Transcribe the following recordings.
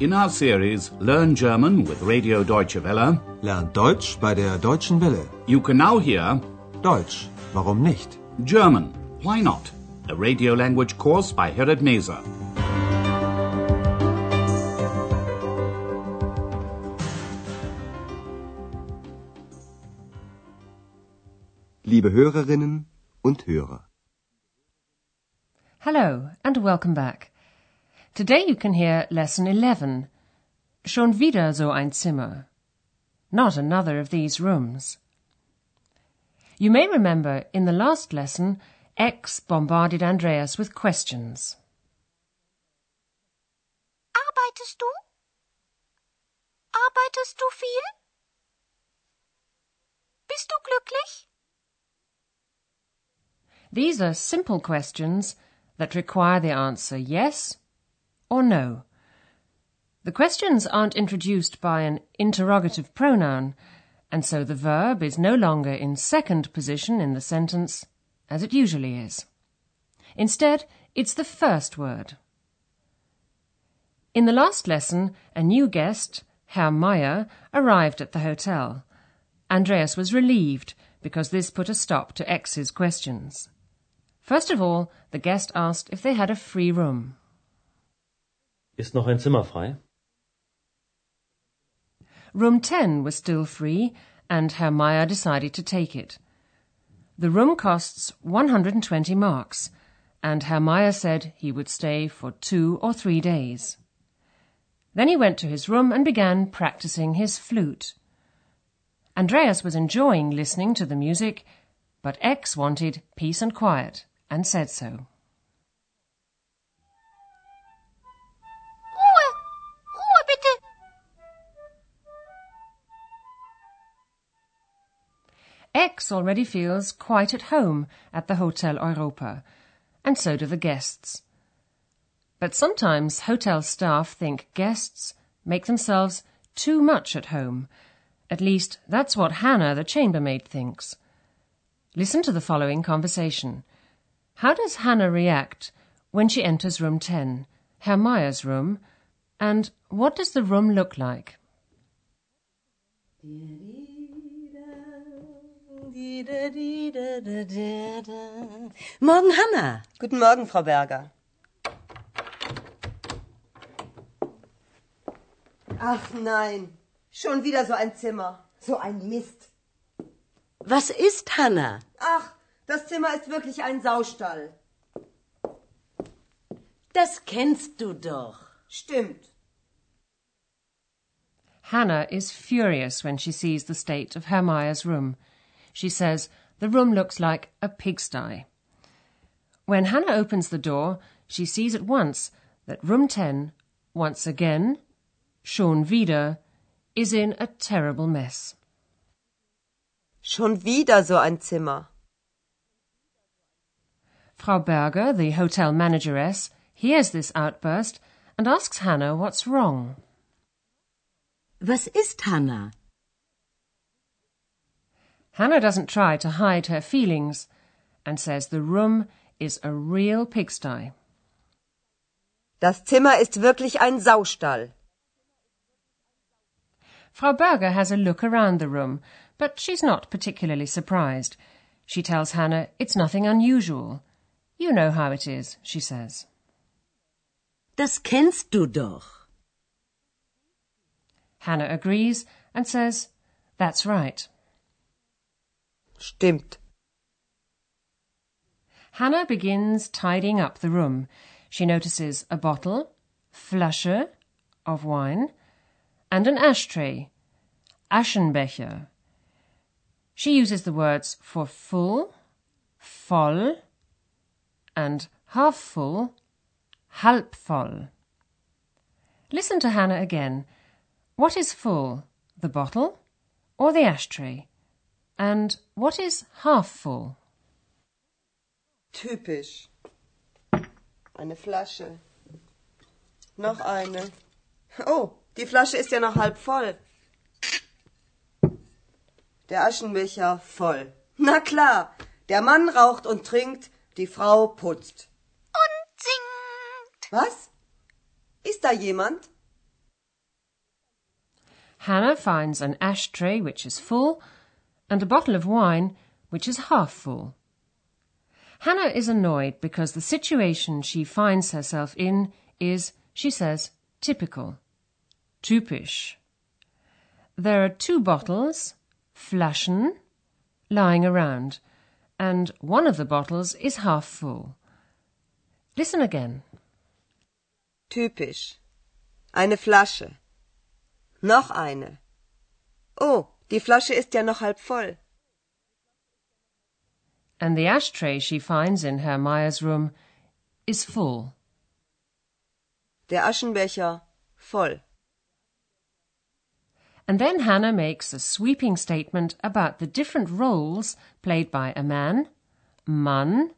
In our series Learn German with Radio Deutsche Welle, Lernt Deutsch bei der Deutschen Welle. you can now hear Deutsch, warum nicht? German, Why Not? A radio language course by Herrad Meese. Liebe Hörerinnen und Hörer. Hello and welcome back. Today you can hear lesson 11. Schon wieder so ein Zimmer. Not another of these rooms. You may remember in the last lesson, X bombarded Andreas with questions. Arbeitest du? Arbeitest du viel? Bist du glücklich? These are simple questions that require the answer yes or no. The questions aren't introduced by an interrogative pronoun, and so the verb is no longer in second position in the sentence, as it usually is. Instead, it's the first word. In the last lesson, a new guest, Herr Meyer, arrived at the hotel. Andreas was relieved because this put a stop to X's questions. First of all, the guest asked if they had a free room. Ist noch ein Zimmer frei? Room 10 was still free, and Herr Meyer decided to take it. The room costs 120 marks, and Herr Meyer said he would stay for two or three days. Then he went to his room and began practicing his flute. Andreas was enjoying listening to the music, but X wanted peace and quiet, and said so. X already feels quite at home at the Hotel Europa, and so do the guests. But sometimes hotel staff think guests make themselves too much at home. At least, that's what Hanna, the chambermaid, thinks. Listen to the following conversation. How does Hanna react when she enters room 10, Herr Meyer's room, and what does the room look like? Morgen, Hanna. Guten Morgen, Frau Berger. Ach nein, schon wieder so ein Zimmer. So ein Mist. Was ist, Hanna? Ach, das Zimmer ist wirklich ein Saustall. Das kennst du doch. Stimmt. Hanna is furious when she sees the state of Herr Meyer's room. She says the room looks like a pigsty. When Hanna opens the door, she sees at once that room 10, once again, schon wieder, is in a terrible mess. Schon wieder so ein Zimmer. Frau Berger, the hotel manageress, hears this outburst and asks Hanna what's wrong. Was ist, Hanna? Hanna doesn't try to hide her feelings and says the room is a real pigsty. Das Zimmer ist wirklich ein Saustall. Frau Berger has a look around the room, but she's not particularly surprised. She tells Hanna it's nothing unusual. You know how it is, she says. Das kennst du doch. Hanna agrees and says, That's right. Stimmt. Hanna begins tidying up the room. She notices a bottle, Flasche, of wine, and an ashtray, Aschenbecher. She uses the words for full, voll, and half full, halb voll. Listen to Hanna again. What is full, the bottle or the ashtray? And what is half full? Typisch. Eine Flasche. Noch eine. Oh, die Flasche ist ja noch halb voll. Der Aschenbecher voll. Na klar, der Mann raucht und trinkt, die Frau putzt. Und singt. Was? Ist da jemand? Hanna finds an ashtray which is full and a bottle of wine which is half full. Hanna is annoyed because the situation she finds herself in is, she says, typical, typisch. There are two bottles, Flaschen, lying around, and one of the bottles is half full. Listen again. Typisch. Eine Flasche. Noch eine. Oh, die Flasche ist ja noch halb voll. And the ashtray she finds in Herr Meyer's room is full. Der Aschenbecher voll. And then Hanna makes a sweeping statement about the different roles played by a man, Mann,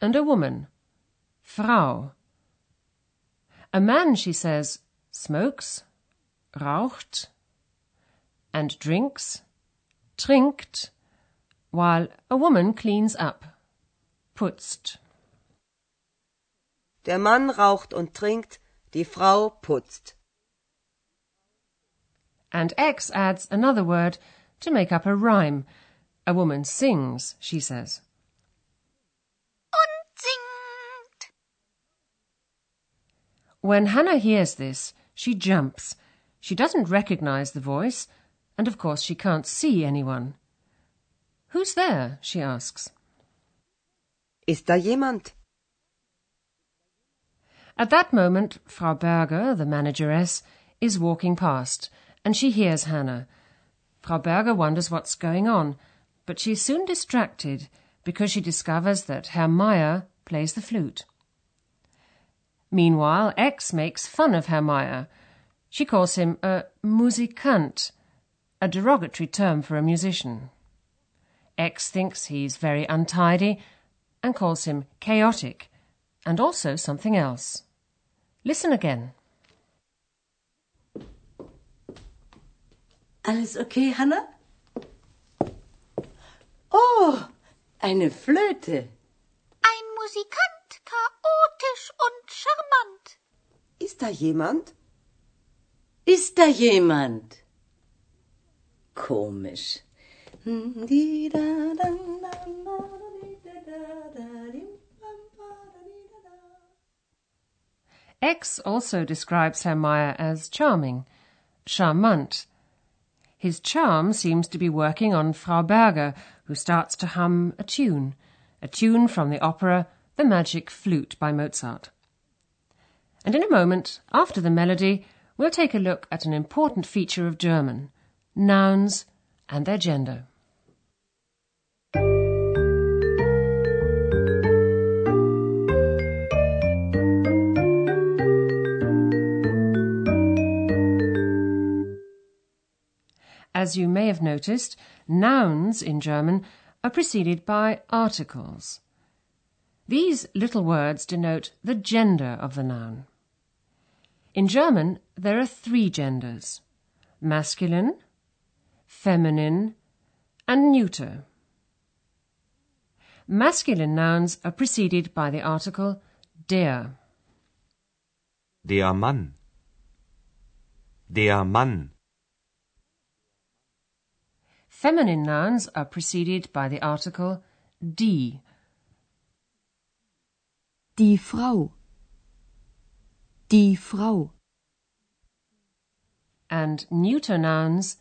and a woman, Frau. A man, she says, smokes, raucht, and drinks, trinkt, while a woman cleans up, putzt. Der Mann raucht und trinkt, die Frau putzt. And X adds another word to make up a rhyme. A woman sings, she says. Und singt. When Hanna hears this, she jumps. She doesn't recognize the voice, and of course she can't see anyone. Who's there? she asks. Ist da jemand? At that moment, Frau Berger, the manageress, is walking past, and she hears Hanna. Frau Berger wonders what's going on, but she's soon distracted because she discovers that Herr Meyer plays the flute. Meanwhile, X makes fun of Herr Meyer. She calls him a Musikant, a derogatory term for a musician. X thinks he's very untidy and calls him chaotic, and also something else. Listen again. Alles okay, Hanna? Oh, eine Flöte. Ein Musikant, chaotisch und charmant. Ist da jemand? Ist da jemand? Komisch. X also describes Herr Meyer as charming, charmant. His charm seems to be working on Frau Berger, who starts to hum a tune, a tune from the opera The Magic Flute by Mozart. And in a moment, after the melody, we'll take a look at an important feature of German nouns and their gender. As you may have noticed, nouns in German are preceded by articles. These little words denote the gender of the noun. In German, there are three genders masculine, feminine, and neuter. Masculine nouns are preceded by the article der. Der Mann. Der Mann. Feminine nouns are preceded by the article die. Die Frau. Die Frau. And neuter nouns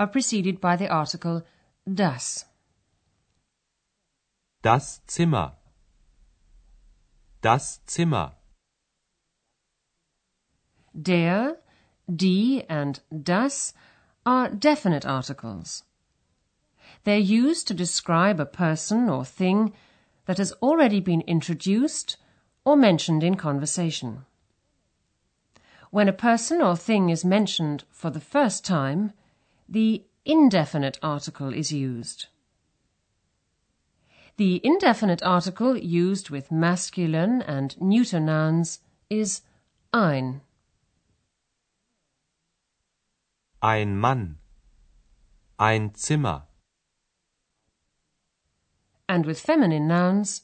are preceded by the article das. Das Zimmer. Das Zimmer. Der, die, and das are definite articles. They're used to describe a person or thing that has already been introduced or mentioned in conversation. When a person or thing is mentioned for the first time, the indefinite article is used. The indefinite article used with masculine and neuter nouns is ein. Ein Mann. Ein Zimmer. And with feminine nouns,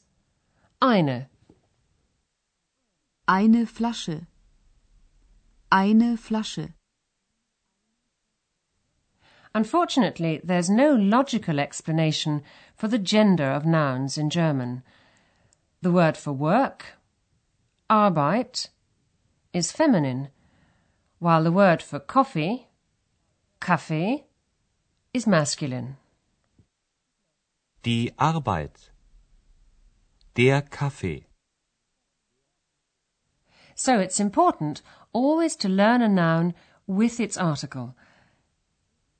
eine. Eine Flasche. Eine Flasche. Unfortunately, there's no logical explanation for the gender of nouns in German. The word for work, Arbeit, is feminine, while the word for coffee, Kaffee, is masculine. Die Arbeit. Der Kaffee. So it's important always to learn a noun with its article.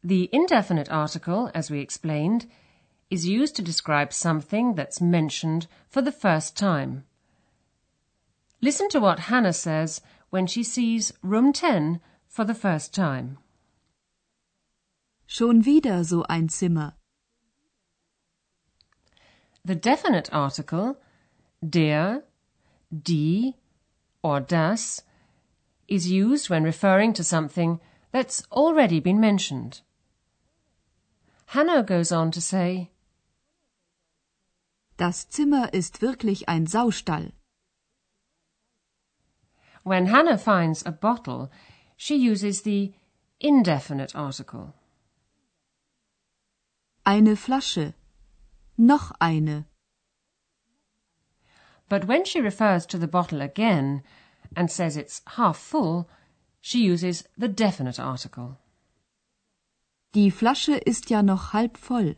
The indefinite article, as we explained, is used to describe something that's mentioned for the first time. Listen to what Hanna says when she sees room 10 for the first time. Schon wieder so ein Zimmer. The definite article, der, die, or das, is used when referring to something that's already been mentioned. Hanna goes on to say, Das Zimmer ist wirklich ein Saustall. When Hanna finds a bottle, she uses the indefinite article. Eine Flasche. Noch eine. But when she refers to the bottle again and says it's half full, she uses the definite article. Die Flasche ist ja noch halb voll.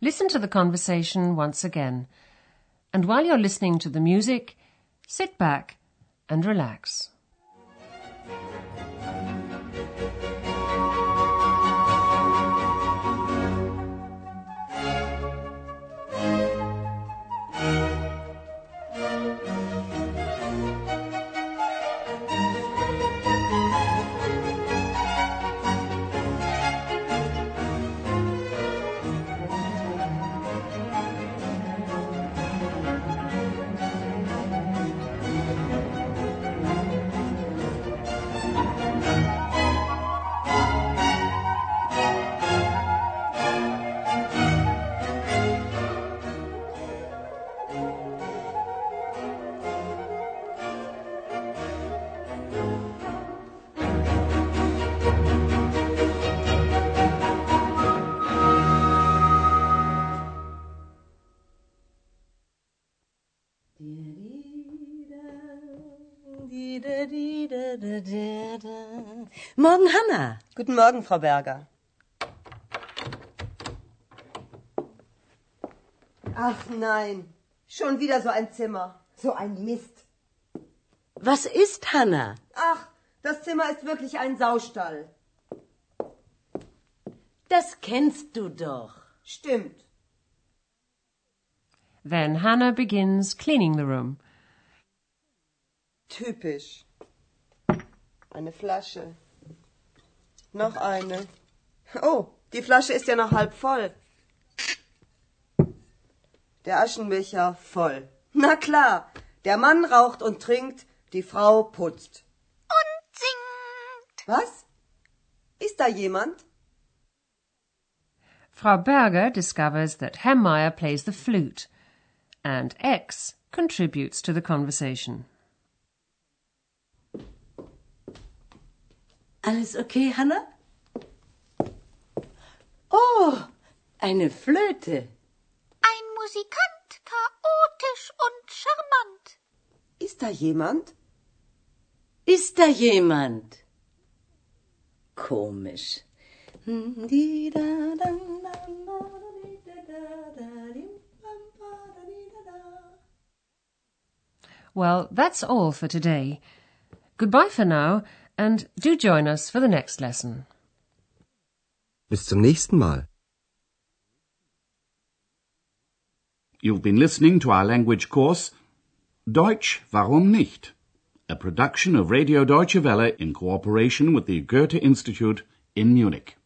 Listen to the conversation once again. And while you're listening to the music, sit back and relax. Morgen, Hanna. Guten Morgen, Frau Berger. Ach nein, schon wieder so ein Zimmer. So ein Mist. Was ist, Hanna? Ach, das Zimmer ist wirklich ein Saustall. Das kennst du doch. Stimmt. Then Hannah begins cleaning the room. Typisch. Eine Flasche. Noch eine. Oh, die Flasche ist ja noch halb voll. Der Aschenbecher voll. Na klar, der Mann raucht und trinkt, die Frau putzt. Und singt. Was? Ist da jemand? Frau Berger discovers that Herr Meyer plays the flute, and X contributes to the conversation. Alles okay, Hanna? Oh, eine Flöte. Ein Musikant, chaotisch und charmant. Ist da jemand? Ist da jemand? Komisch. Well, that's all for today. Goodbye for now, and do join us for the next lesson. Bis zum nächsten Mal. You've been listening to our language course Deutsch, warum nicht? A production of Radio Deutsche Welle in cooperation with the Goethe Institute in Munich.